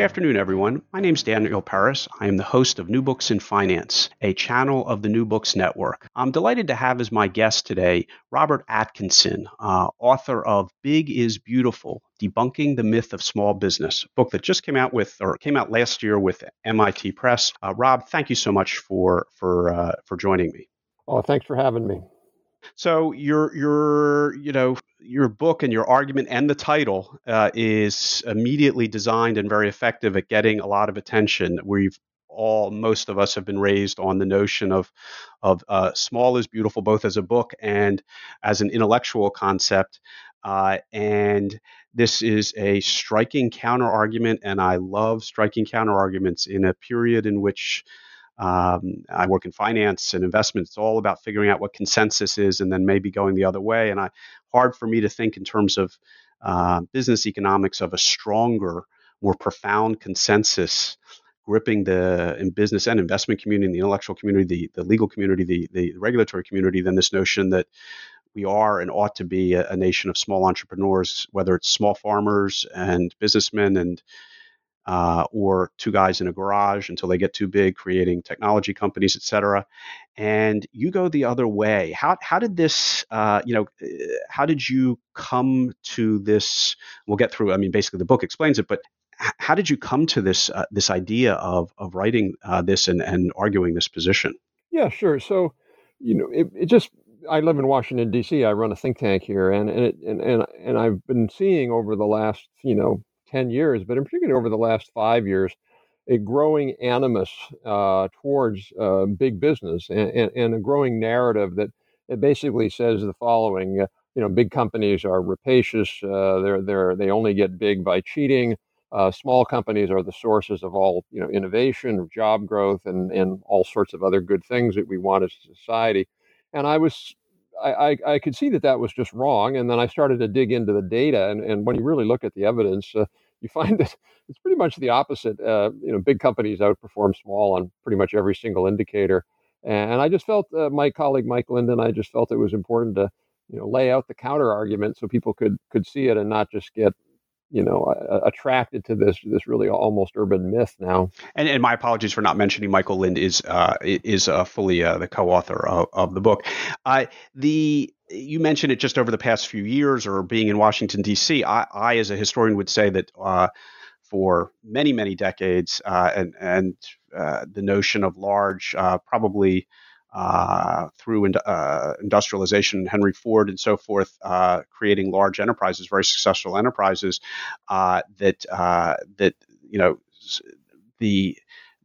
Good afternoon, everyone. My name is Daniel Peris. I am the host of New Books in Finance, a channel of the New Books Network. I'm delighted to have as my guest today Robert Atkinson, uh, author of Big is Beautiful Debunking the Myth of Small Business, book that just came out with or came out last year with MIT Press. Uh, Rob, thank you so much for for uh, for joining me. Oh, thanks for having me. So your your you know your book and your argument and the title uh, is immediately designed and very effective at getting a lot of attention. We've all most of us have been raised on the notion of of uh, small is beautiful both as a book and as an intellectual concept. Uh, and this is a striking counter argument, and I love striking counter arguments in a period in which um, I work in finance and investments. It's all about figuring out what consensus is and then maybe going the other way. And I hard for me to think in terms of uh, business economics of a stronger, more profound consensus gripping the in business and investment community, the intellectual community, the, the legal community, the, the regulatory community than this notion that we are and ought to be a, a, nation of small entrepreneurs, whether it's small farmers and businessmen and uh, or two guys in a garage until they get too big, creating technology companies, et cetera. And you go the other way. How, how did this, uh, you know, uh, how did you come to this? We'll get through, I mean, basically the book explains it, but how did you come to this uh, this idea of of writing uh, this and, and arguing this position? Yeah, sure. So, you know, it, it just I live in Washington D.C. I run a think tank here, and and, it, and and and I've been seeing over the last you know 10 years, but in particular over the last five years, a growing animus uh, towards uh, big business and, and, and, a growing narrative that it basically says the following: uh, you know, big companies are rapacious. Uh, they're they're they only get big by cheating. Uh, small companies are the sources of all you know innovation, job growth, and and all sorts of other good things that we want as a society. And I was I, I, could see that that was just wrong. And then I started to dig into the data. And, and when you really look at the evidence, uh, you find that it's pretty much the opposite. Uh, you know, big companies outperform small on pretty much every single indicator. And I just felt, uh, my colleague Mike Lind and, I just felt it was important to, you know, lay out the counter argument so people could could see it and not just get you know uh, attracted to this this really almost urban myth now. And, and my apologies for not mentioning Michael Lind is uh, is uh, fully uh, the co-author of, of the book. Uh, the you mentioned it just over the past few years or being in Washington D.C. I, I as a historian would say that uh, for many many decades and and the notion of large probably uh, through in, uh, industrialization, Henry Ford and so forth, uh, creating large enterprises, very successful enterprises uh, that uh, that you know the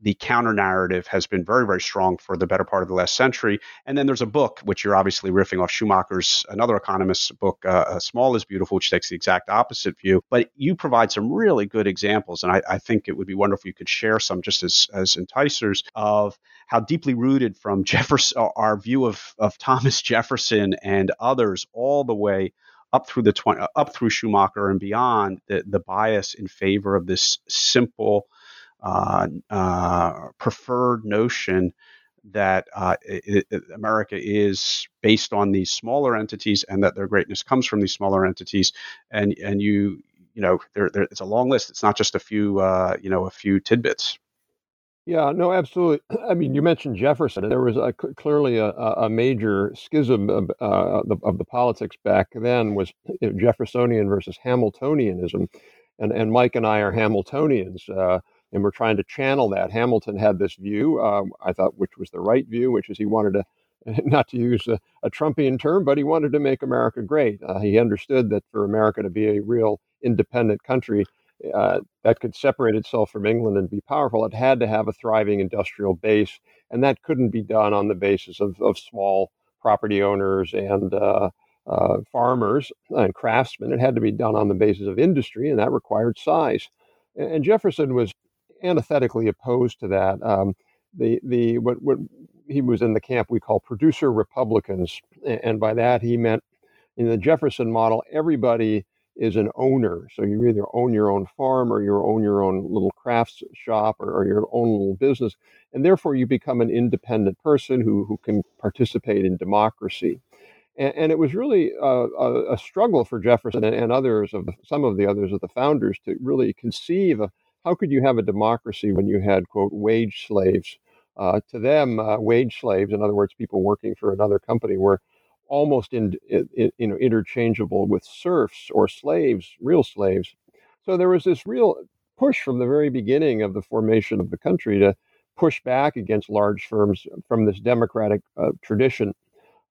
the counter narrative has been very, very strong for the better part of the last century. And then there's a book, which you're obviously riffing off Schumacher's, another economist's book, uh, Small is Beautiful, which takes the exact opposite view. But you provide some really good examples. And I, I think it would be wonderful if you could share some just as, as enticers of how deeply rooted from Jefferson, our view of, of Thomas Jefferson and others all the way up through the 20, up through Schumacher and beyond the, the bias in favor of this simple uh, uh, preferred notion that uh, it, it, America is based on these smaller entities and that their greatness comes from these smaller entities. And and you you know there, there it's a long list. It's not just a few uh, you know a few tidbits. Yeah, no, absolutely. I mean, you mentioned Jefferson. There was a, clearly a, a, major schism of, uh, the, of, the, politics back then was Jeffersonian versus Hamiltonianism, and and Mike and I are Hamiltonians. And we're trying to channel that. Hamilton had this view, uh, I thought, which was the right view, which is he wanted to, not to use a, a Trumpian term, but he wanted to make America great. Uh, he understood that for America to be a real independent country uh, that could separate itself from England and be powerful, it had to have a thriving industrial base, and that couldn't be done on the basis of, of small property owners and uh, uh, farmers and craftsmen. It had to be done on the basis of industry, and that required size. And Jefferson was antithetically opposed to that. Um, the the what what he was in the camp we call producer Republicans, and by that he meant in the Jefferson model, everybody is an owner. So you either own your own farm or you own your own little crafts shop or, or, your own little business. And therefore you become an independent person who, who can participate in democracy. And, and it was really a, a, a struggle for Jefferson and, and, others of the, some of the others of the founders to really conceive of how could you have a democracy when you had, quote, wage slaves? Uh, to them, uh, wage slaves, in other words, people working for another company, were almost in, in, you know interchangeable with serfs or slaves, real slaves. So there was this real push from the very beginning of the formation of the country to push back against large firms from this democratic uh, tradition.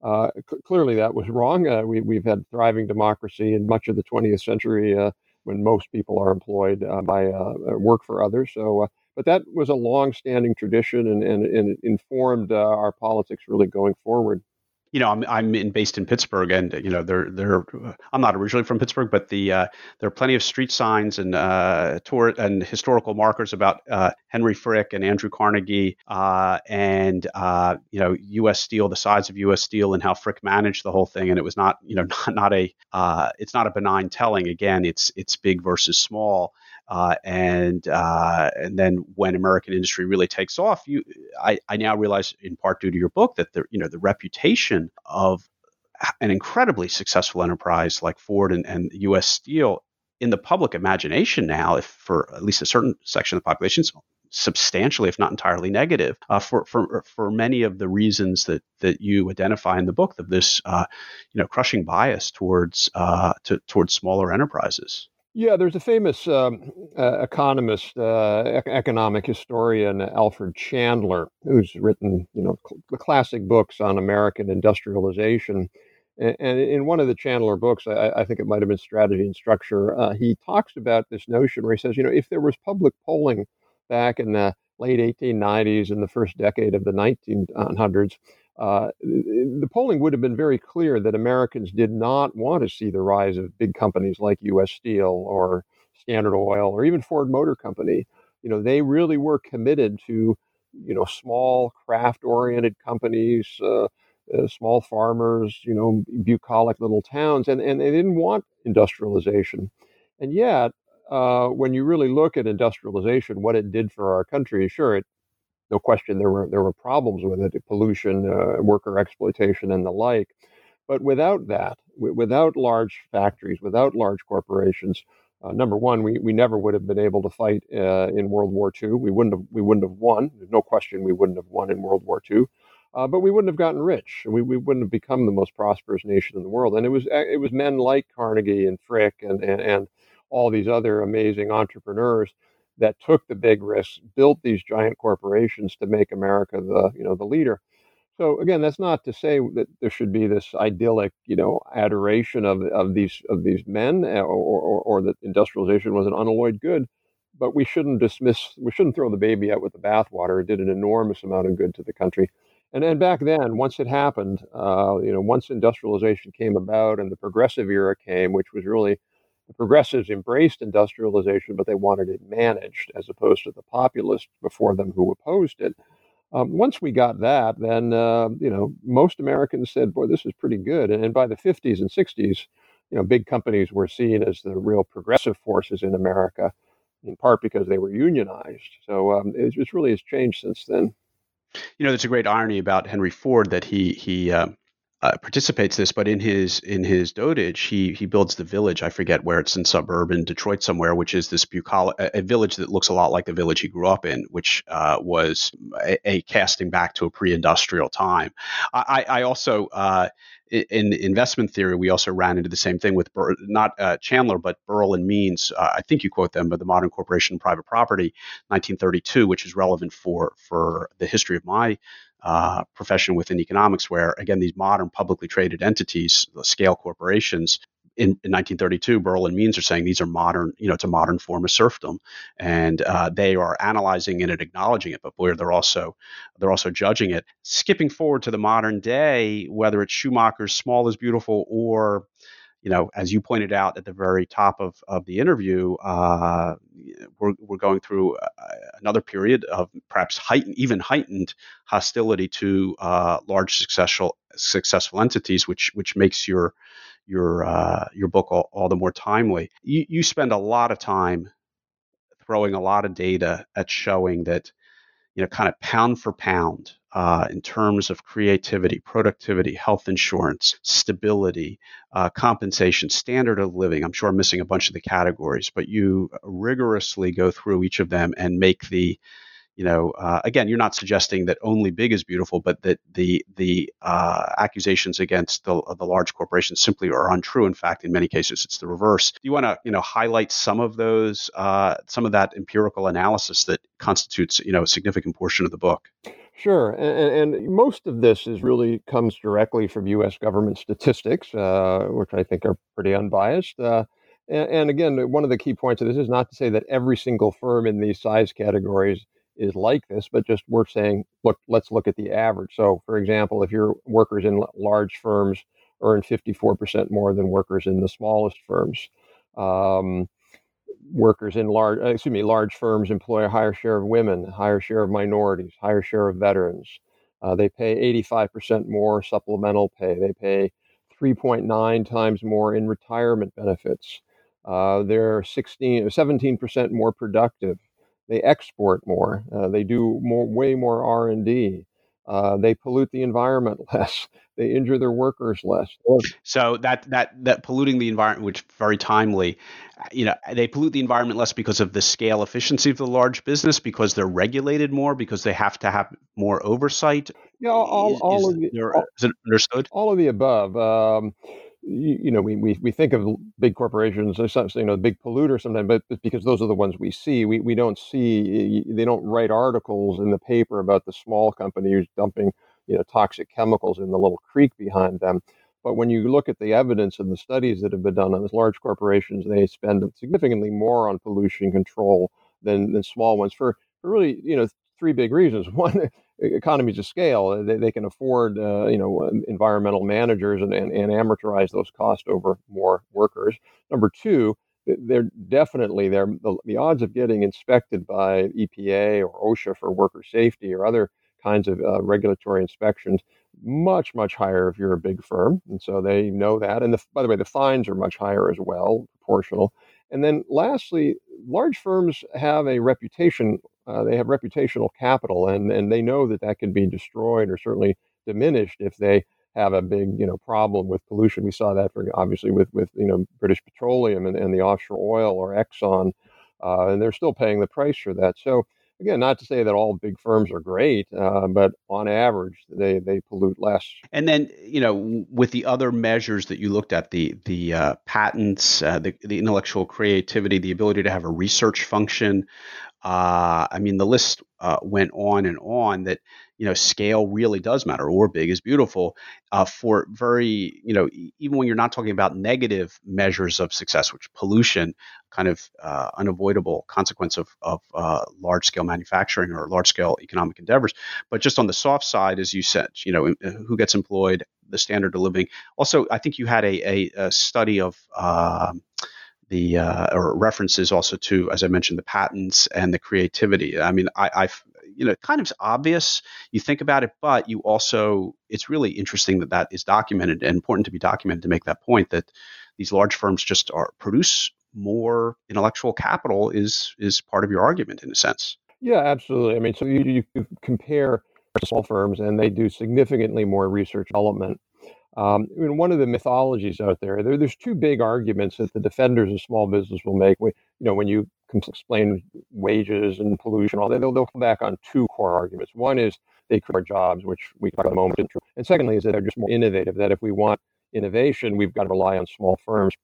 Uh, c- clearly, that was wrong. Uh, we, we've had thriving democracy in much of the 20th century uh, when most people are employed uh, by uh, work for others. So, but that was a long-standing tradition and, and, and informed our politics really going forward you know, I'm I'm in, based in Pittsburgh, and you know, I'm not originally from Pittsburgh, but the uh, there are plenty of street signs and uh, tour and historical markers about uh, Henry Frick and Andrew Carnegie, uh, and uh, you know, U.S. Steel, the size of U.S. Steel, and how Frick managed the whole thing, and it was not you know not, not a uh, it's not a benign telling. Again, it's it's big versus small. Uh, and uh, and then when American industry really takes off, you I, I now realize in part due to your book that the you know the reputation of an incredibly successful enterprise like Ford and, and U.S. Steel in the public imagination now, if for at least a certain section of the population, is substantially, if not entirely negative, uh, for, for for many of the reasons that that you identify in the book of this, uh, you know, crushing bias towards uh, to, towards smaller enterprises. Yeah, there's a famous um, uh, economist, uh, economic historian, Alfred Chandler, who's written, you know, cl- the classic books on American industrialization. And, and, in one of the Chandler books, I, I think it might have been Strategy and Structure, uh, he talks about this notion where he says, you know, if there was public polling back in the late 1890s and the first decade of the 1900s, uh, the polling would have been very clear that Americans did not want to see the rise of big companies like U.S. Steel or Standard Oil or even Ford Motor Company. You know, they really were committed to, you know, small craft-oriented companies, uh, uh, small farmers, you know, bucolic little towns, and, and they didn't want industrialization. And yet, uh, when you really look at industrialization, what it did for our country, sure, it no question there were there were problems with it, pollution, uh, worker exploitation, and the like. But without that, w- without large factories, without large corporations, uh, number one, we, we never would have been able to fight uh, in World War II. We wouldn't have we wouldn't have won. There's no question we wouldn't have won in World War II. Uh, but we wouldn't have gotten rich. We, we wouldn't have become the most prosperous nation in the world. And it was it was men like Carnegie and Frick and, and, and all these other amazing entrepreneurs that took the big risks, built these giant corporations to make America the you know the leader. So again, that's not to say that there should be this idyllic, you know, adoration of, of these of these men, eh, or, or, or that industrialization was an unalloyed good. But we shouldn't dismiss, we shouldn't throw the baby out with the bathwater. It did an enormous amount of good to the country. And then back then, once it happened, uh, you know, once industrialization came about and the progressive era came, which was really the progressives embraced industrialization, but they wanted it managed as opposed to the populists before them who opposed it. Um, once we got that, then uh, you know most Americans said, "Boy, this is pretty good." And, and by the 50s and 60s, you know, big companies were seen as the real progressive forces in America, in part because they were unionized. So um, it, really has changed since then. You know, there's a great irony about Henry Ford that he he uh, uh, participates this, but in his in his dotage, he he builds the village. I forget where it's in suburban Detroit somewhere, which is this bucolic a, a village that looks a lot like the village he grew up in, which uh, was a, a, casting back to a pre-industrial time. I, I also uh, in investment theory, we also ran into the same thing with Bur- not uh, Chandler, but Berle and Means. Uh, I think you quote them, but the Modern Corporation and Private Property, 1932, which is relevant for for the history of my uh, profession within economics, where again these modern publicly traded entities, the scale corporations, in, in 1932, Berle and Means are saying these are modern, you know, it's a modern form of serfdom, and uh, they are analyzing it and acknowledging it. But boy, they're also they're also judging it. Skipping forward to the modern day, whether it's Schumacher's "Small is Beautiful" or you know, as you pointed out at the very top of, of the interview, uh, we're, we're going through uh, another period of perhaps heightened, even heightened hostility to uh, large successful successful entities, which which makes your your uh, your book all, all, the more timely. You, you spend a lot of time throwing a lot of data at showing that you know kind of pound for pound uh, in terms of creativity, productivity, health insurance, stability, uh, compensation, standard of living. I'm sure I'm missing a bunch of the categories, but you rigorously go through each of them and make the you know, uh, again, you're not suggesting that only big is beautiful, but that the the uh, accusations against the, the large corporations simply are untrue. In fact, in many cases, it's the reverse. Do you want to, you know, highlight some of those, uh, some of that empirical analysis that constitutes, you know, a significant portion of the book? Sure, and, and, most of this is really comes directly from U.S. government statistics, uh, which I think are pretty unbiased. Uh, and, and, again, one of the key points of this is not to say that every single firm in these size categories is like this, but just we're saying, look, let's look at the average. So, for example, if your workers in large firms earn 54% more than workers in the smallest firms, um, workers in large, uh, excuse me, large firms employ a higher share of women, higher share of minorities, higher share of veterans. Uh, they pay 85% more supplemental pay. They pay 3.9 times more in retirement benefits. Uh, they're 16, 17% more productive. They export more. Uh, they do more, way more R and D. Uh, they pollute the environment less. They injure their workers less. So that that that polluting the environment, which very timely, you know, they pollute the environment less because of the scale efficiency of the large business, because they're regulated more, because they have to have more oversight. Yeah, all, all is, of the, there, all, is it understood? All of the above. Um, you, you, know, we, we, we think of big corporations as you know, big polluter sometimes, but because those are the ones we see. We, we don't see, they don't write articles in the paper about the small company who's dumping, you know, toxic chemicals in the little creek behind them. But when you look at the evidence and the studies that have been done on these large corporations, they spend significantly more on pollution control than, than small ones for, for really, you know, three big reasons. One, economies of scale. They, they can afford, uh, you know, environmental managers and, and, and amortize those costs over more workers. Number two, they're definitely they're, the, the odds of getting inspected by EPA or OSHA for worker safety or other kinds of uh, regulatory inspections much much higher if you're a big firm and so they know that and the, by the way the fines are much higher as well proportional and then lastly large firms have a reputation uh, they have reputational capital, and and they know that that can be destroyed or certainly diminished if they have a big you know problem with pollution. We saw that for obviously with with you know British Petroleum and, and the offshore oil or Exxon, uh, and they're still paying the price for that. So again, not to say that all big firms are great, uh, but on average, they they pollute less. And then, you know, with the other measures that you looked at, the the uh, patents, uh, the the intellectual creativity, the ability to have a research function, uh, I mean, the list uh, went on and on that, you know, scale really does matter or big is beautiful uh, for very, you know, even when you're not talking about negative measures of success, which pollution, kind of uh, unavoidable consequence of, of uh, large scale manufacturing or large scale economic endeavors. But just on the soft side, as you said, you know, who gets employed, the standard of living. Also, I think you had a, a, a study of, um, the uh, or references also to, as I mentioned, the patents and the creativity. I mean, I, I've you know, kind of obvious. You think about it, but you also it's really interesting that that is documented and important to be documented to make that point that these large firms just are produce more intellectual capital is is part of your argument in a sense. Yeah, absolutely. I mean, so you, you compare small firms and they do significantly more research development um, one of the mythologies out there, there, there's two big arguments that the defenders of small business will make. you know, when you explain wages and pollution, all that, they'll, they'll come back on two core arguments. One is they create jobs, which we talked about a moment, and secondly is that they're just more innovative. That if we want innovation, we've got to rely on small firms,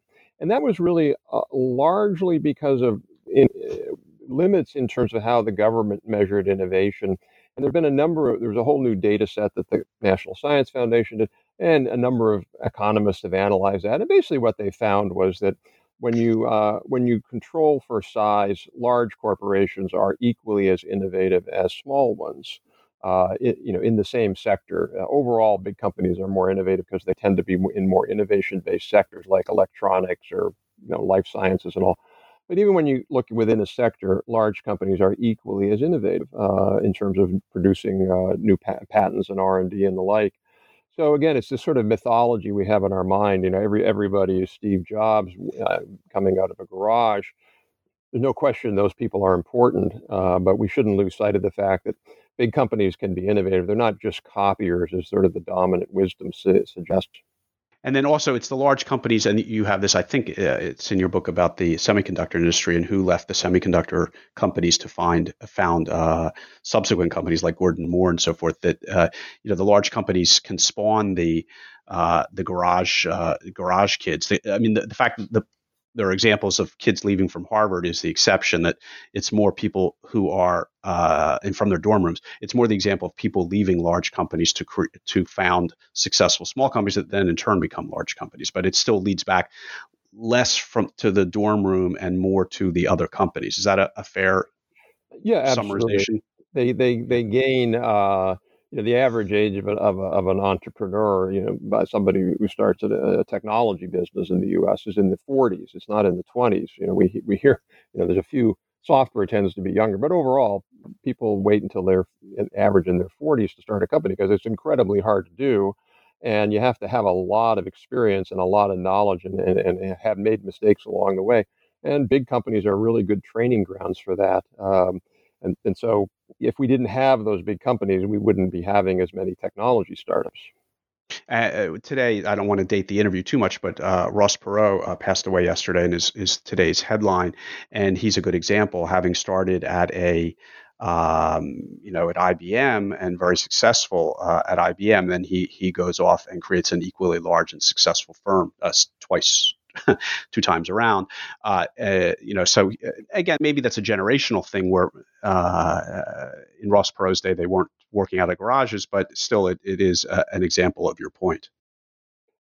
and that was really uh, largely because of in, uh, limits in terms of how the government measured innovation. And there's been a number of, there's a whole new data set that the National Science Foundation did, And a number of economists have analyzed that. And basically, what they found was that when you uh, when you control for size, large corporations are equally as innovative as small ones. Uh, it, you know, in the same sector, uh, overall, big companies are more innovative because they tend to be in more innovation-based sectors like electronics or you know life sciences and all. But even when you look within a sector, large companies are equally as innovative uh, in terms of producing uh, new pat- patents and R and D and the like. So again, it's this sort of mythology we have in our mind. You know, every everybody is Steve Jobs uh, coming out of a garage. There's no question those people are important, uh, but we shouldn't lose sight of the fact that big companies can be innovative. They're not just copiers, as sort of the dominant wisdom su- suggests. And then also, it's the large companies, and you have this. I think uh, it's in your book about the semiconductor industry and who left the semiconductor companies to find found uh, subsequent companies like Gordon Moore and so forth. That uh, you know the large companies can spawn the uh, the garage uh, garage kids. They, I mean, the, the fact that the there are examples of kids leaving from Harvard is the exception that it's more people who are uh, and from their dorm rooms. It's more the example of people leaving large companies to cre- to found successful small companies that then in turn become large companies. But it still leads back less from to the dorm room and more to the other companies. Is that a, a fair yeah absolutely. summarization? They they they gain. Uh, you know, the average age of, a, of, a, of, an entrepreneur, you know, by somebody who starts a, a, technology business in the U.S. is in the 40s. It's not in the 20s. You know, we we hear, you know, there's a few software tends to be younger, but overall, people wait until they're average in their 40s to start a company because it's incredibly hard to do, and you have to have a lot of experience and a lot of knowledge and, and, and have made mistakes along the way. And big companies are really good training grounds for that. Um, and, and so if we didn't have those big companies, we wouldn't be having as many technology startups. Uh, today, I don't want to date the interview too much, but uh, Ross Perot uh, passed away yesterday and is, is today's headline. And he's a good example, having started at a um, you know, at IBM and very successful uh, at IBM, then he he goes off and creates an equally large and successful firm, uh, twice two times around. Uh, uh, you know, so uh, again, maybe that's a generational thing where uh, in Ross Perot's day they weren't working out of garages, but still, it, it is a, an example of your point.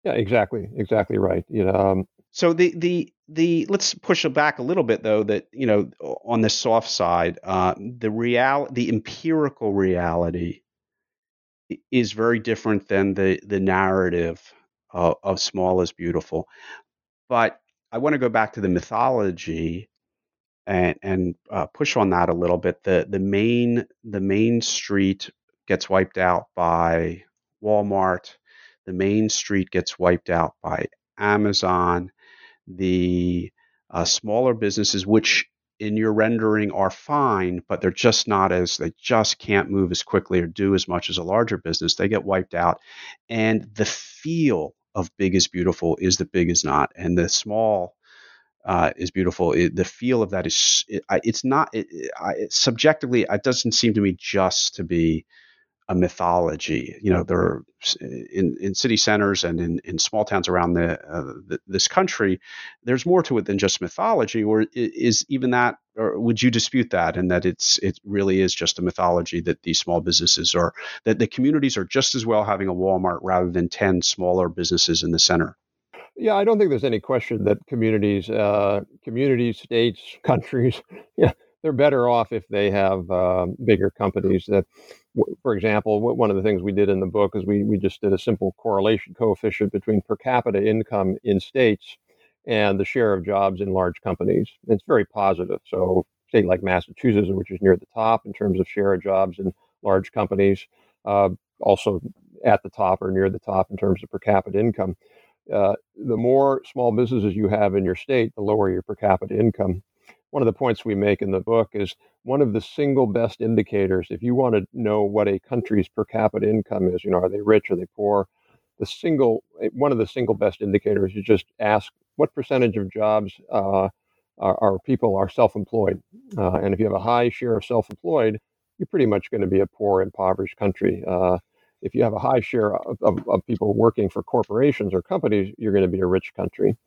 Yeah, exactly, exactly right. You know, um, so the the the let's push it back a little bit though. That you know, on the soft side, uh, the real the empirical reality is very different than the the narrative of, of small is beautiful. But I want to go back to the mythology and and uh, push on that a little bit. The the main the main street gets wiped out by Walmart. The main street gets wiped out by Amazon. The uh, smaller businesses, which in your rendering are fine, but they're just not as they just can't move as quickly or do as much as a larger business. They get wiped out, and the feel of big is beautiful is that big is not, and the small uh, is beautiful. It, the feel of that is it, it's not it, subjectively. It doesn't seem to me just to be a mythology. You know, there are in, in city centers and in, in small towns around the, uh, the, this country, there's more to it than just mythology. Or is even that, or would you dispute that, and that it's it really is just a mythology that these small businesses are that the communities are just as well having a Walmart rather than ten smaller businesses in the center. Yeah, I don't think there's any question that communities, uh, communities, states, countries, yeah, they're better off if they have uh, bigger companies that for example, one of the things we did in the book is we, we just did a simple correlation coefficient between per capita income in states and the share of jobs in large companies. It's very positive. So, state like Massachusetts, which is near the top in terms of share of jobs in large companies, uh, also at the top or near the top in terms of per capita income. Uh, the more small businesses you have in your state, the lower your per capita income one of the points we make in the book is one of the single best indicators if you want to know what a country's per capita income is you know are they rich are they poor the single eh, one of the single best indicators is just ask what percentage of jobs uh, are, are, people are self-employed. Uh, and if you have a high share of self-employed you're pretty much going to be a poor impoverished country. Uh, if you have a high share of, of, of, people working for corporations or companies you're going to be a rich country.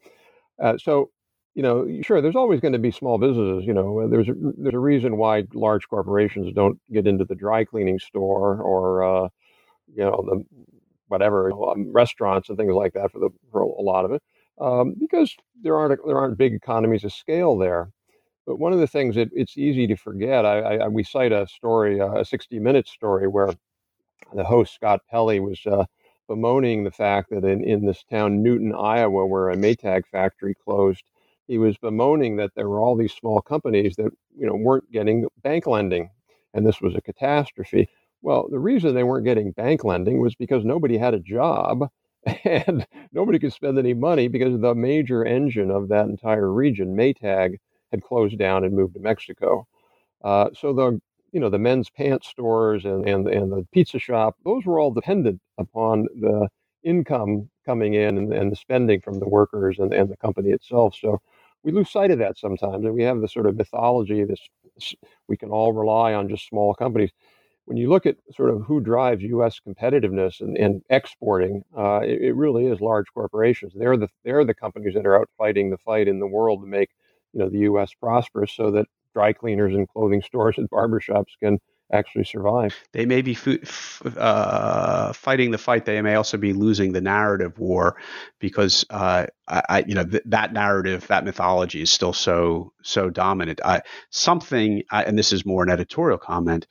Uh, so you know, sure, there's always going to be small businesses. You know, there's a, there's a reason why large corporations don't get into the dry cleaning store or, uh, you know, the whatever um, restaurants and things like that for the for a lot of it, um, because there aren't there aren't big economies of scale there. But one of the things that it's easy to forget, I, I we cite a story, uh, a 60 Minutes story, where the host Scott Pelley was uh, bemoaning the fact that in, in this town, Newton, Iowa, where a Maytag factory closed, he was bemoaning that there were all these small companies that you know weren't getting bank lending, and this was a catastrophe. Well, the reason they weren't getting bank lending was because nobody had a job and nobody could spend any money because the major engine of that entire region, Maytag, had closed down and moved to Mexico. Uh, so the you know the men's pants stores and, and and the pizza shop those were all dependent upon the income coming in and, and the spending from the workers and, and the company itself so we lose sight of that sometimes and we have this sort of mythology this we can all rely on just small companies when you look at sort of who drives U.S. competitiveness and, and exporting, uh, it, it, really is large corporations. They're the they're the companies that are out fighting the fight in the world to make you know the U.S. prosperous, so that dry cleaners and clothing stores and barbershops can actually survive. They may be uh, fighting the fight. They may also be losing the narrative war because, uh, I, you know, th- that narrative, that mythology is still so so dominant. something, and this is more an editorial comment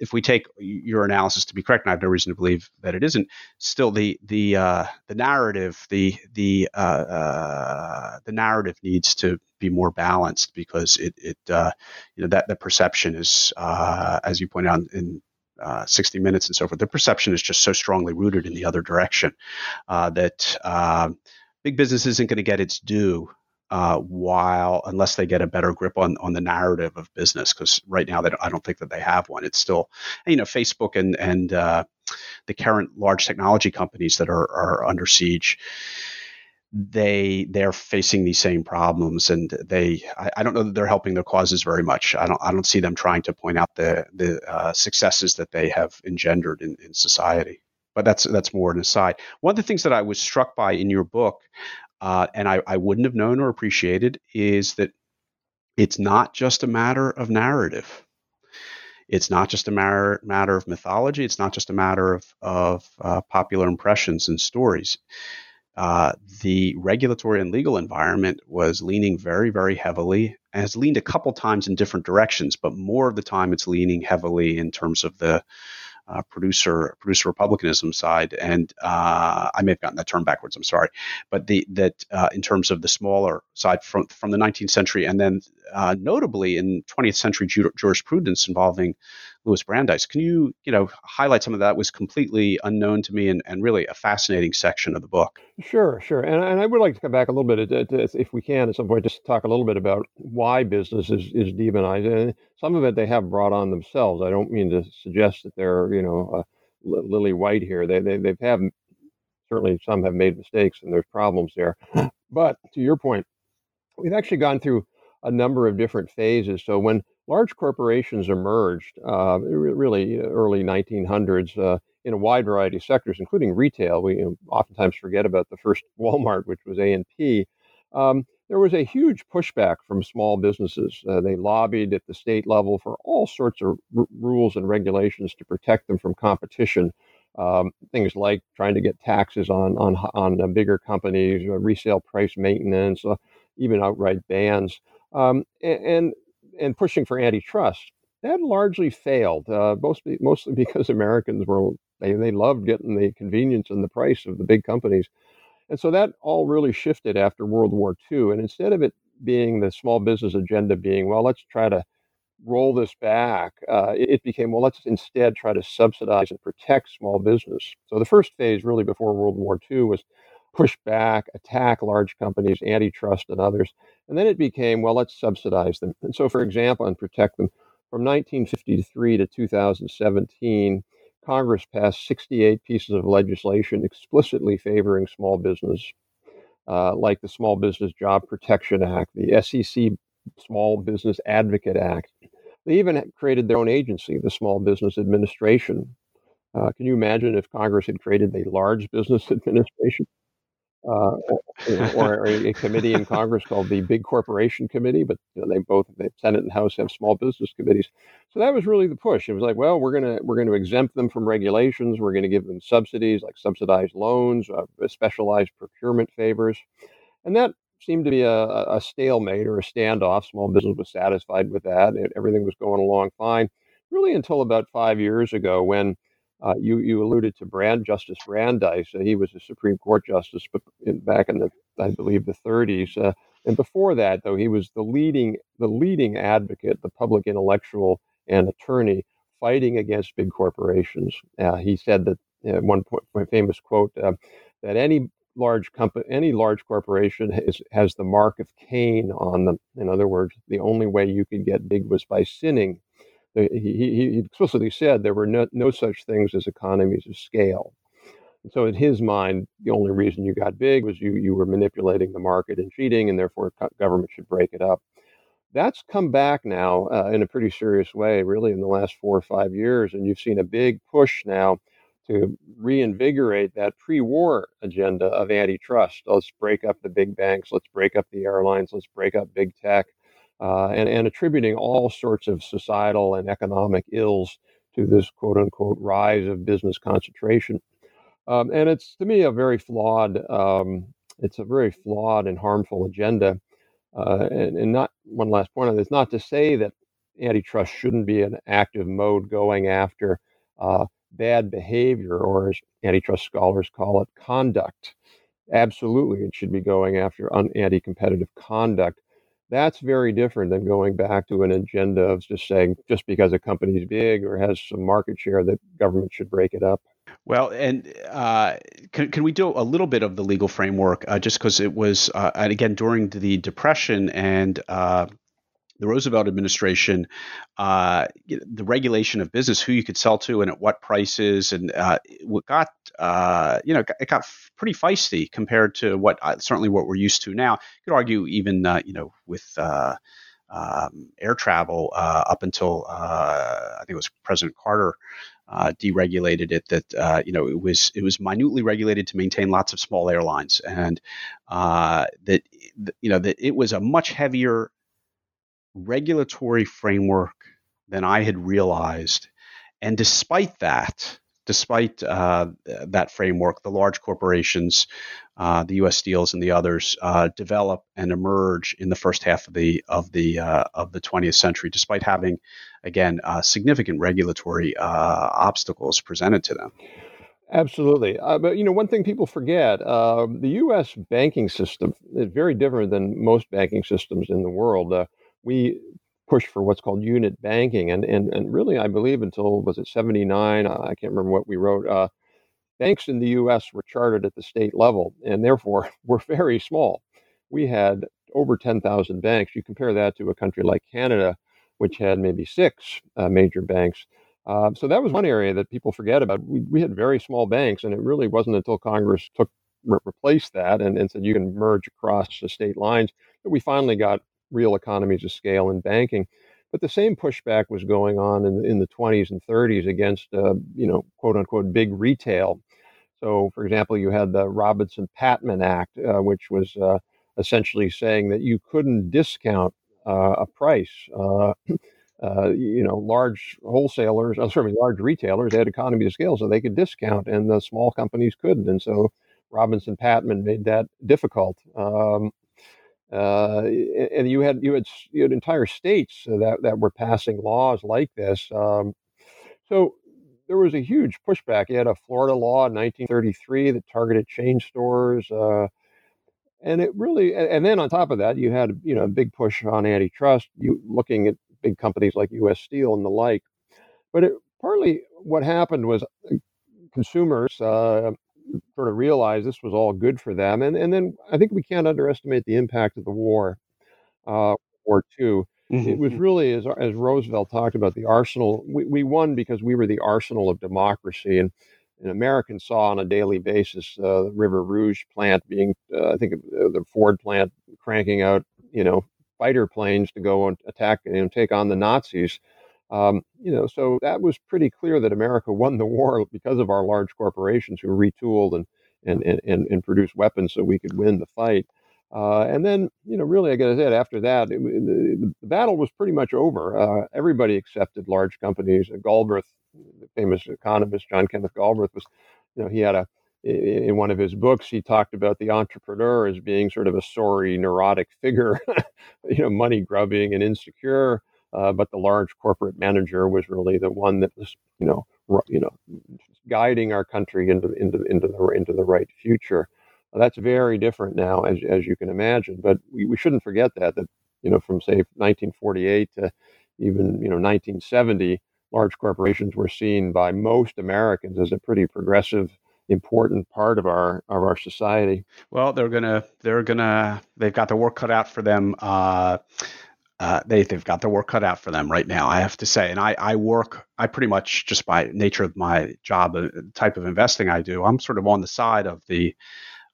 if we take your analysis to be correct, and I have no reason to believe that it isn't, still the the uh, the narrative the the uh, uh, the narrative needs to be more balanced because it it uh, you know that the perception is uh, as you point out in uh, 60 minutes and so forth. The perception is just so strongly rooted in the other direction that big business isn't going to get its due uh, while unless they get a better grip on on the narrative of business because right now that I don't think that they have one. It's still you know Facebook and and uh, the current large technology companies that are are under siege. They they're facing these same problems, and they I, I, don't know that they're helping their causes very much. I don't I don't see them trying to point out the the uh, successes that they have engendered in, in society but that's that's more an aside. One of the things that I was struck by in your book uh, and I, I wouldn't have known or appreciated is that it's not just a matter of narrative. It's not just a matter, matter of mythology. It's not just a matter of, of uh, popular impressions and stories. Uh, the regulatory and legal environment was leaning very, very heavily, has leaned a couple times in different directions, but more of the time it's leaning heavily in terms of the uh, producer producer republicanism side, and uh, I may have gotten that term backwards. I'm sorry, but the that uh, in terms of the smaller side from from the 19th century, and then uh, notably in 20th century ju- jurisprudence involving Louis Brandeis. Can you, you know, highlight some of that? Was completely unknown to me, and, and really a fascinating section of the book. Sure, sure, and, and I would like to come back a little bit, to, to, if we can, at some point, just talk a little bit about why business is, is demonized, and some of it they have brought on themselves. I don't mean to suggest that they're, you know, uh, lily white here. They they they've have certainly some have made mistakes, and there's problems there. But to your point, we've actually gone through a number of different phases. So when large corporations emerged, uh, really early 1900s, uh, in a wide variety of sectors, including retail. We oftentimes forget about the first Walmart, which was A and P. Um, there was a huge pushback from small businesses. Uh, they lobbied at the state level for all sorts of r- rules and regulations to protect them from competition. Um, things like trying to get taxes on on on bigger companies, uh, resale price maintenance, uh, even outright bans um, and and pushing for antitrust. That largely failed, uh, mostly mostly because Americans were they they loved getting the convenience and the price of the big companies, and so that all really shifted after World War II. And instead of it being the small business agenda being well, let's try to roll this back, uh, it, became, well, let's instead try to subsidize and protect small business. So the first phase, really before World War II, was push back, attack large companies, antitrust, and others. And then it became, well, let's subsidize them. And so, for example, and protect them. From 1953 to 2017, Congress passed 68 pieces of legislation explicitly favoring small business, uh, like the Small Business Job Protection Act, the SEC Small Business Advocate Act. They even created their own agency, the Small Business Administration. Uh, can you imagine if Congress had created the Large Business Administration? Uh, or, or, a, committee in Congress called the Big Corporation Committee, but they both, the Senate and House have small business committees. So that was really the push. It was like, well, we're gonna we're gonna exempt them from regulations. We're gonna give them subsidies like subsidized loans, uh, specialized procurement favors, and that seemed to be a, a stalemate or a standoff. Small business was satisfied with that. Everything was going along fine, really until about five years ago when uh, you you alluded to Brand Justice Brandeis. Uh, he was a Supreme Court justice, but in, back in the I believe the 30s. Uh, and before that, though, he was the leading the leading advocate, the public intellectual and attorney fighting against big corporations. Uh, he said that uh, one point, famous quote uh, that any large company, any large corporation has, has the mark of Cain on them. In other words, the only way you could get big was by sinning he, he, explicitly said there were no, no such things as economies of scale. And so, in his mind, the only reason you got big was you, you were manipulating the market and cheating, and therefore government should break it up. That's come back now uh, in a pretty serious way, really, in the last four or five years. And you've seen a big push now to reinvigorate that pre war agenda of antitrust. Let's break up the big banks, let's break up the airlines, let's break up big tech uh, and, and attributing all sorts of societal and economic ills to this quote unquote rise of business concentration. Um, and it's to me a very flawed, um, it's a very flawed and harmful agenda. Uh, and, and, not one last point on this, not to say that antitrust shouldn't be an active mode going after uh, bad behavior, or as antitrust scholars call it, conduct. Absolutely, it should be going after un- anti competitive conduct. That's very different than going back to an agenda of just saying just because a company is big or has some market share that government should break it up. Well, and uh, can, can we do a little bit of the legal framework uh, just because it was, uh, and again, during the Depression and uh, the Roosevelt administration, uh, the regulation of business, who you could sell to and at what prices, and uh, what got uh, you know it got pretty feisty compared to what uh, certainly what we're used to now. You could argue even uh, you know with uh, um, air travel up until I think it was President Carter. deregulated it that you know it was it was minutely regulated to maintain lots of small airlines and that you know that it was a much heavier regulatory framework than I had realized. And despite that, despite uh, that framework, the large corporations, uh, the U.S. Steels and the others, uh, develop and emerge in the first half of the of the uh, of the 20th century, despite having, again, uh, significant regulatory uh, obstacles presented to them. Absolutely, but you know, one thing people forget: um, the U.S. banking system is very different than most banking systems in the world we pushed for what's called unit banking. And, and, and really, I believe until, was it 79? Uh, I can't remember what we wrote. Uh, banks in the US were chartered at the state level and therefore were very small. We had over 10,000 banks. You compare that to a country like Canada, which had maybe six uh, major banks. Uh, so that was one area that people forget about. We, we had very small banks, and it really wasn't until Congress took re- replaced that and, and said you can merge across the state lines that we finally got real economies of scale in banking. But the same pushback was going on in, in the 20s and 30s against, uh, you know, quote unquote, big retail. So, for example, you had the Robinson Patman Act, uh, which was uh, essentially saying that you couldn't discount uh, a price. Uh, uh, you know, large wholesalers, I'm sorry, large retailers had economy of scale, so they could discount, and the small companies couldn't. And so Robinson Patman made that difficult. Um, uh, and you had you had you had entire states that that were passing laws like this. Um, so there was a huge pushback. You had a Florida law in 1933 that targeted chain stores, uh, and it really. And then on top of that, you had you know a big push on antitrust. You looking at big companies like U.S. Steel and the like. But it, partly what happened was uh, consumers uh, sort of realized this was all good for them. And and then I think we can't underestimate the impact of the war, uh, War 2 mm-hmm. It was mm-hmm. really as as Roosevelt talked about the arsenal. We, we won because we were the arsenal of democracy, and, and Americans saw on a daily basis uh, the River Rouge plant being, uh, I think, uh, the Ford plant cranking out, you know, fighter planes to go and attack and you know, take on the Nazis. Um, you know, so that was pretty clear that America won the war because of our large corporations who retooled and, and, and, and produce weapons so we could win the fight. Uh, and then, you know, really, I said, after that, it, the, the, battle was pretty much over. Uh, everybody accepted large companies. Galbraith, the famous economist John Kenneth Galbraith, was, you know, he had a in one of his books, he talked about the entrepreneur as being sort of a sorry, neurotic figure, you know, money grubbing and insecure. Uh, but the large corporate manager was really the one that was, you know, you know, guiding our country into into into the into the right future. That's very different now, as, as you can imagine. But we, we shouldn't forget that, that, you know, from say 1948 to even, you know, 1970, large corporations were seen by most Americans as a pretty progressive, important part of our of our society. Well, they're gonna they're gonna they've got the work cut out for them. Uh, uh, they they've got their work cut out for them right now. I have to say, and I I work I pretty much just by nature of my job, the uh, type of investing I do, I'm sort of on the side of the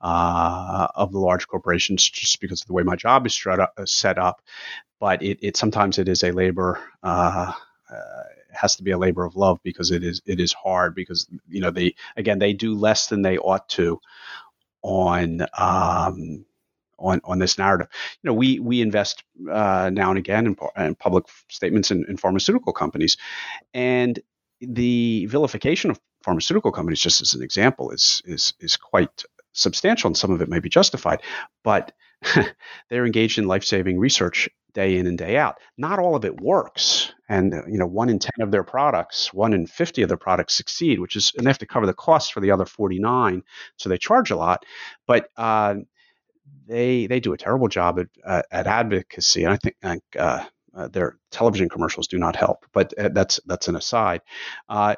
uh, of the large corporations just because of the way my job is uh, set up. But it, it, sometimes it is a labor uh, uh, has to be a labor of love because it is it is hard because you know they again they do less than they ought to on um, on on this narrative. You know, we we invest uh, now and again in, in public statements in, in, pharmaceutical companies, and the vilification of pharmaceutical companies, just as an example, is is is quite substantial and some of it may be justified, but they're engaged in life-saving research day in and day out. Not all of it works, and you know, one in ten of their products, one in fifty of their products succeed, which is and they have to cover the costs for the other forty-nine, so they charge a lot. But uh, they they do a terrible job at, uh, at advocacy, and I think. Uh, uh, their television commercials do not help, but uh, that's that's an aside. Uh,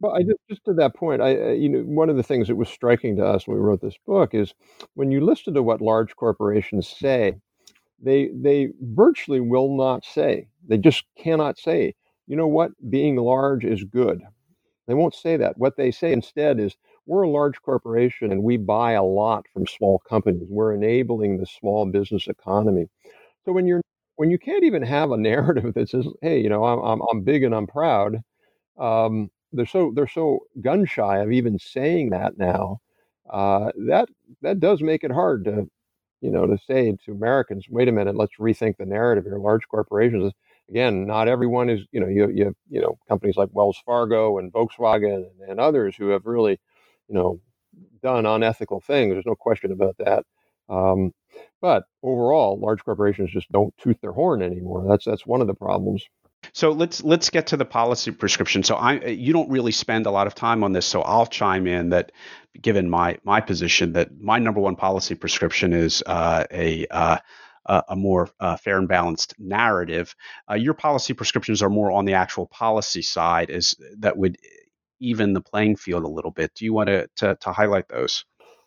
well, I just, just to that point, I you know one of the things that was striking to us when we wrote this book is when you listen to what large corporations say, they they virtually will not say. They just cannot say. You know what? Being large is good. They won't say that. What they say instead is, we're a large corporation and we buy a lot from small companies. We're enabling the small business economy. So when you're when you can't even have a narrative that says, "Hey, you know, I'm I'm, I'm big and I'm proud," um, they're so they're so gun shy of even saying that now. Uh, that that does make it hard to, you know, to say to Americans, wait a minute, let's rethink the narrative here. Large corporations, again, not everyone is, you know, you you you know companies like Wells Fargo and Volkswagen and, and others who have really, you know, done unethical things. There's no question about that. Um, but overall, large corporations just don't toot their horn anymore. That's that's one of the problems. So let's let's get to the policy prescription. So I you don't really spend a lot of time on this, so I'll chime in that given my my position that my number one policy prescription is uh, a uh, a more uh, fair and balanced narrative. Uh, your policy prescriptions are more on the actual policy side, is that would even the playing field a little bit. Do you want to to, to highlight those?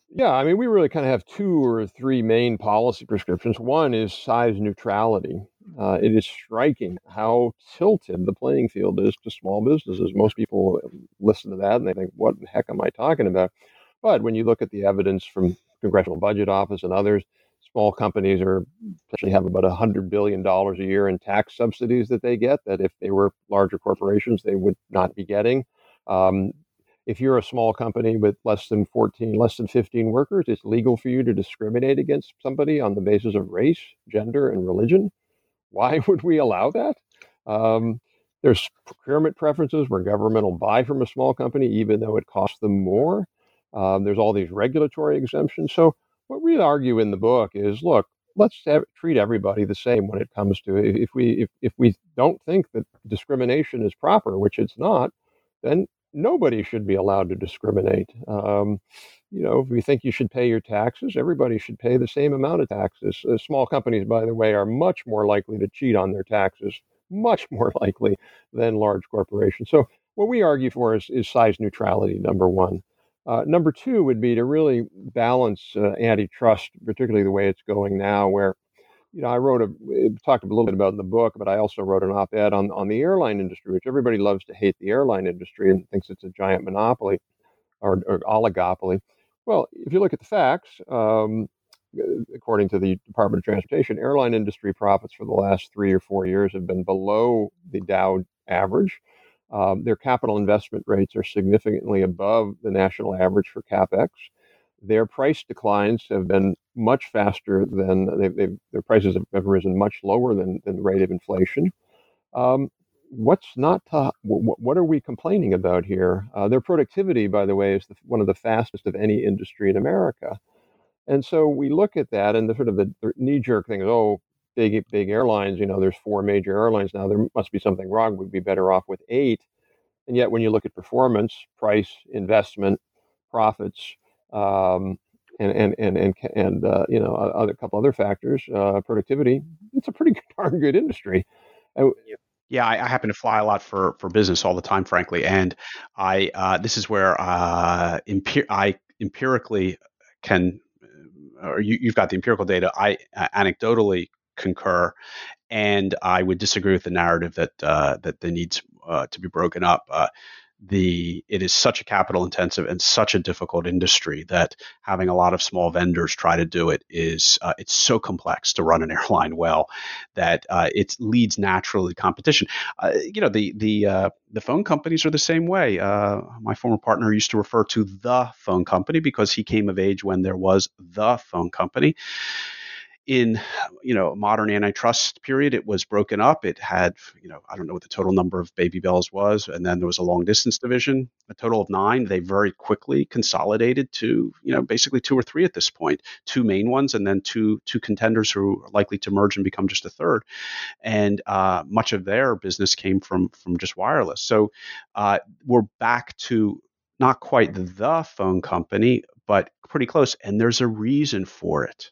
Yeah, I mean, we really kind of have two or three main policy prescriptions. One is size neutrality. Uh, it is striking how tilted the playing field is to small businesses. Most people listen to that and they think, what the heck am I talking about? But when you look at the evidence from Congressional Budget Office and others, small companies are actually have about $100 billion a year in tax subsidies that they get that if they were larger corporations, they would not be getting. Um, if you're a small company with less than 14, less than 15 workers, it's legal for you to discriminate against somebody on the basis of race, gender, and religion. Why would we allow that? Um, there's procurement preferences where government will buy from a small company even though it costs them more. Um, there's all these regulatory exemptions. So what we argue in the book is, look, let's have, treat everybody the same when it comes to if we if, if we don't think that discrimination is proper, which it's not, then nobody should be allowed to discriminate. Um, you know, if you think you should pay your taxes, everybody should pay the same amount of taxes. Uh, small companies, by the way, are much more likely to cheat on their taxes, much more likely than large corporations. So, what we argue for is, is size neutrality, number one. Uh, number two would be to really balance uh, antitrust, particularly the way it's going now, where you know, I wrote a talked a little bit about in the book, but I also wrote an op-ed on on the airline industry, which everybody loves to hate the airline industry and thinks it's a giant monopoly or, or oligopoly. Well, if you look at the facts, um, according to the Department of Transportation, airline industry profits for the last three or four years have been below the Dow average. Um, their capital investment rates are significantly above the national average for capex their price declines have been much faster than they've, they've, their prices have risen much lower than, than the rate of inflation. Um, what's not to, what are we complaining about here? Uh, their productivity, by the way, is the, one of the fastest of any industry in America. And so we look at that, and the sort of the, the knee jerk thing is, oh, big big airlines. You know, there's four major airlines now. There must be something wrong. We'd be better off with eight. And yet, when you look at performance, price, investment, profits, um, and and and and, and uh, you know, a, couple other factors, uh, productivity, it's a pretty darn good industry. And, yeah, I, I, happen to fly a lot for for business all the time, frankly, and I uh, this is where uh, empi- I empirically can, uh, or you, have got the empirical data. I uh, anecdotally concur, and I would disagree with the narrative that uh, that the needs uh, to be broken up. Uh, the it is such a capital intensive and such a difficult industry that having a lot of small vendors try to do it is uh, it's so complex to run an airline well that uh, it leads naturally to competition. Uh, you know the the uh, the phone companies are the same way. Uh, my former partner used to refer to the phone company because he came of age when there was the phone company in you know modern antitrust period it was broken up. It had you know i don't know what the total number of baby bells was and then there was a long distance division a total of nine. They very quickly consolidated to you know basically two or three at this point two main ones and then two two contenders who are likely to merge and become just a third. And uh, much of their business came from from just wireless. So uh, we're back to not quite the phone company but pretty close and there's a reason for it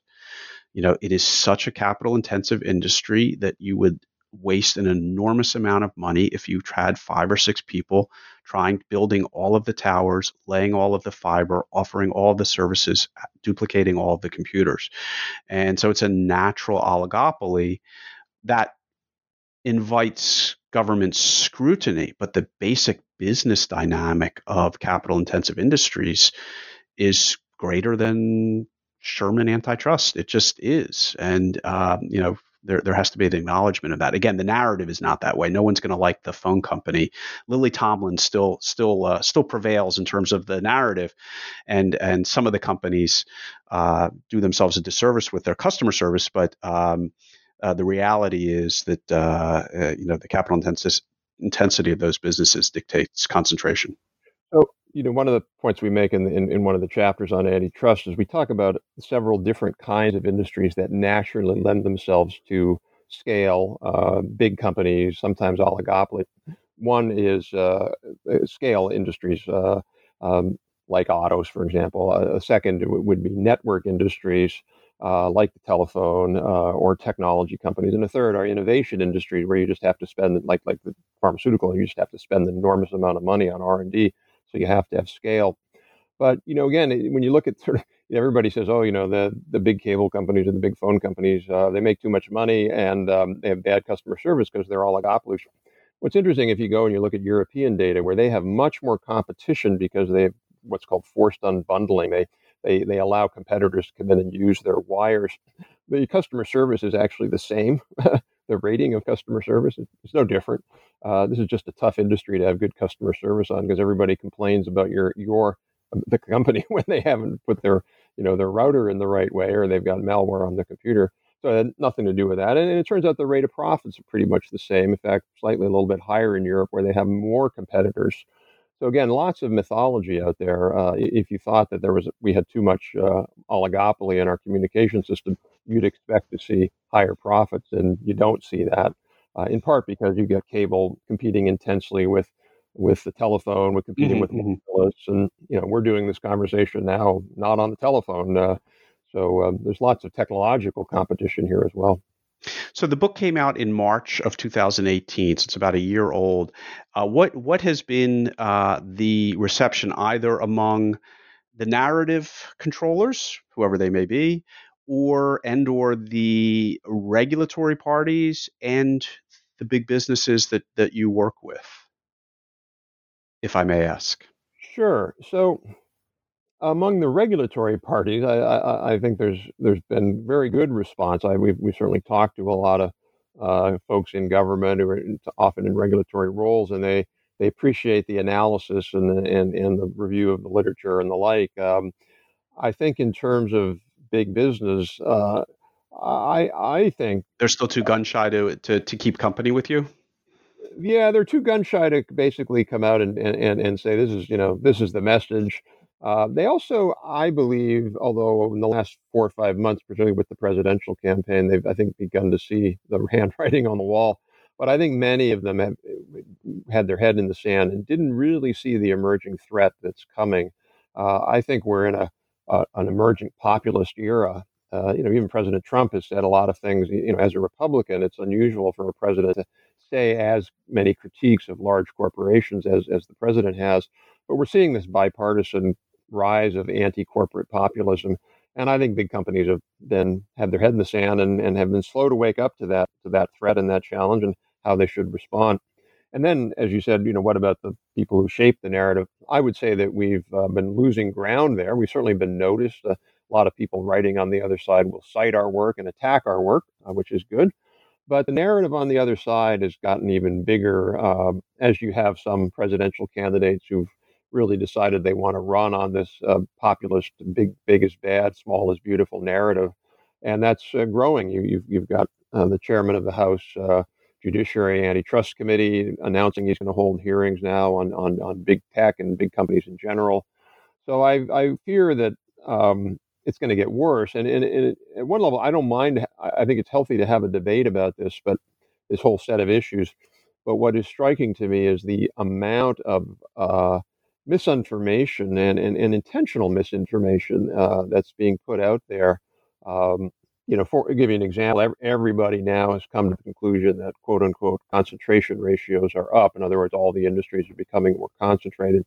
you know, it is such a capital intensive industry that you would waste an enormous amount of money if you had five or six people trying building all of the towers, laying all of the fiber, offering all the services, duplicating all of the computers. And so it's a natural oligopoly that invites government scrutiny, but the basic business dynamic of capital intensive industries is greater than Sherman antitrust. It just is, and um, you know there there has to be an acknowledgement of that. Again, the narrative is not that way. No one's going to like the phone company. Lily Tomlin still still uh, still prevails in terms of the narrative, and and some of the companies uh, do themselves a disservice with their customer service. But um, uh, the reality is that uh, uh, you know the capital intensity of those businesses dictates concentration. So you know, one of the points we make in, in, in, one of the chapters on antitrust is we talk about several different kinds of industries that naturally lend themselves to scale, uh, big companies, sometimes oligopoly. One is uh, uh scale industries, uh, um, like autos, for example. A, second would be network industries. Uh, like the telephone uh, or technology companies, and a third are innovation industries where you just have to spend, like like the pharmaceutical, you just have to spend an enormous amount of money on R and D so you have to have scale. But you know, again, when you look at sort of everybody says, oh, you know, the the big cable companies and the big phone companies, uh, they make too much money and um, they have bad customer service because they're all oligopolies. What's interesting if you go and you look at European data, where they have much more competition because they have what's called forced unbundling. They they they allow competitors to come in and use their wires. The customer service is actually the same. the rating of customer service is no different. Uh, this is just a tough industry to have good customer service on because everybody complains about your your um, the company when they haven't put their you know their router in the right way or they've got malware on the computer. So it had nothing to do with that. And, and it turns out the rate of profits are pretty much the same. In fact, slightly a little bit higher in Europe where they have more competitors. So again, lots of mythology out there. Uh, if you thought that there was we had too much uh, oligopoly in our communication system, you'd expect to see higher profits, and you don't see that uh, in part because you get cable competing intensely with with the telephone, with competing mm-hmm, with mm-hmm. wireless, and you know we're doing this conversation now not on the telephone. Uh, so um, there's lots of technological competition here as well. So the book came out in March of 2018, so it's about a year old. Uh, what what has been uh, the reception either among the narrative controllers, whoever they may be, or and or the regulatory parties and the big businesses that that you work with? If i may ask. Sure. So among the regulatory parties i i, I think there's there's been very good response. I we've, we certainly talked to a lot of uh, folks in government who are often in regulatory roles and they they appreciate the analysis and the, and, and the review of the literature and the like. Um, I think in terms of big business, uh, I I think they're still too gun shy to, to to keep company with you. Yeah, they're too gun shy to basically come out and, and, and say this is you know this is the message. Uh, they also, I believe, although in the last four or five months, particularly with the presidential campaign, they've I think begun to see the handwriting on the wall. But I think many of them have had their head in the sand and didn't really see the emerging threat that's coming. Uh, I think we're in a, a an emerging populist era. Uh, you know, even President Trump has said a lot of things. You know, as a Republican, it's unusual for a president to say as many critiques of large corporations as as the president has. But we're seeing this bipartisan rise of anti-corporate populism. And I think big companies have been had their head in the sand and, and have been slow to wake up to that to that threat and that challenge and how they should respond. And then, as you said, you know, what about the people who shape the narrative? I would say that we've uh, been losing ground there. We've certainly been noticed. Uh, a lot of people writing on the other side will cite our work and attack our work, uh, which is good. But the narrative on the other side has gotten even bigger um, as you have some presidential candidates who've really decided they want to run on this uh, populist big big is bad small is beautiful narrative and that's uh, growing you, you've, you've got the chairman of the house judiciary antitrust committee announcing he's going to hold hearings now on, on, on big tech and big companies in general. So i, I fear that um, it's going to get worse. And, and, and, at one level i don't mind i think it's healthy to have a debate about this but this whole set of issues. But what is striking to me is the amount of uh, misinformation and, and, and intentional misinformation uh, that's being put out there. Um, you know, for give you an example, everybody now has come to the conclusion that quote unquote concentration ratios are up. In other words, all the industries are becoming more concentrated.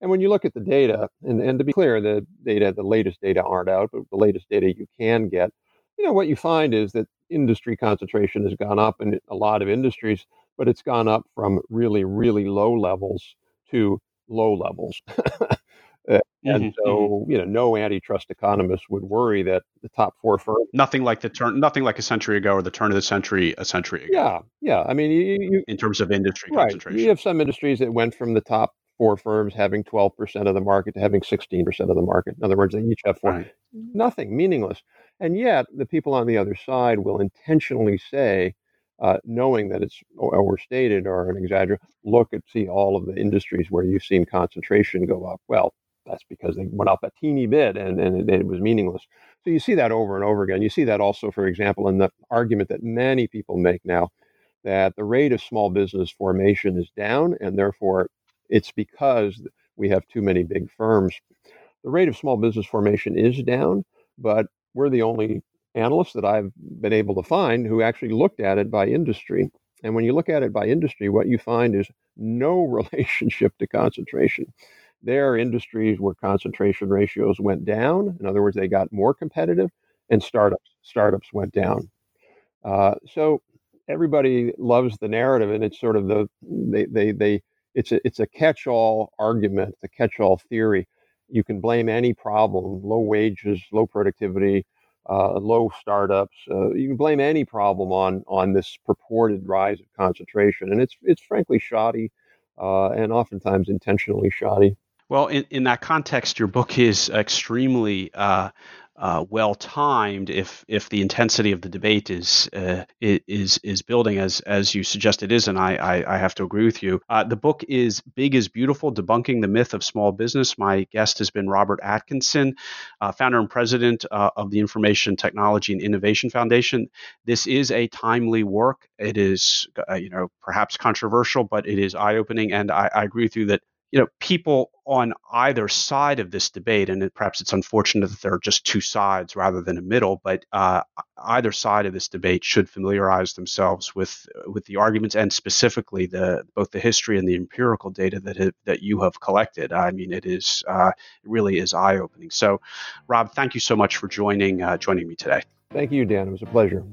And when you look at the data, and, and to be clear, the data, the latest data aren't out, but the latest data you can get, you know, what you find is that industry concentration has gone up in a lot of industries, but it's gone up from really, really low levels to low levels. Uh, and mm-hmm, so, mm-hmm. you know, no antitrust economist would worry that the top four firms. Nothing like the turn, nothing like a century ago or the turn of the century, a century ago. Yeah, yeah. I mean, you, you, in terms of industry right, concentration, you have some industries that went from the top four firms having 12% of the market to having 16% of the market. In other words, they each have four. Right. Nothing, meaningless. And yet, the people on the other side will intentionally say, uh, knowing that it's overstated or an exaggeration, look and see all of the industries where you've seen concentration go up. Well, that's because they went up a teeny bit and, and it, it was meaningless. So you see that over and over again. You see that also, for example, in the argument that many people make now that the rate of small business formation is down, and therefore it's because we have too many big firms. The rate of small business formation is down, but we're the only analysts that I've been able to find who actually looked at it by industry. And when you look at it by industry, what you find is no relationship to concentration. There are industries where concentration ratios went down. In other words, they got more competitive, and startups startups went down. Uh, so everybody loves the narrative, and it's sort of the they they they it's a it's a catch-all argument, it's a catch-all theory. You can blame any problem, low wages, low productivity, uh, low startups. Uh, you can blame any problem on on this purported rise of concentration, and it's it's frankly shoddy, uh, and oftentimes intentionally shoddy. Well, in, in that context, your book is extremely uh, uh, well timed if if the intensity of the debate is uh, is is building as as you suggest it is, and I I, I have to agree with you. Uh, the book is big is beautiful, debunking the myth of small business. My guest has been Robert Atkinson, uh, founder and president uh, of the Information Technology and Innovation Foundation. This is a timely work. It is uh, you know perhaps controversial, but it is eye opening, and I, I agree with you that you know, people on either side of this debate, and it, perhaps it's unfortunate that there are just two sides rather than a middle, but uh, either side of this debate should familiarize themselves with with the arguments and specifically the both the history and the empirical data that have, that you have collected. I mean, it is uh, it really is eye opening. So, Rob, thank you so much for joining uh, joining me today. Thank you, Dan. It was a pleasure.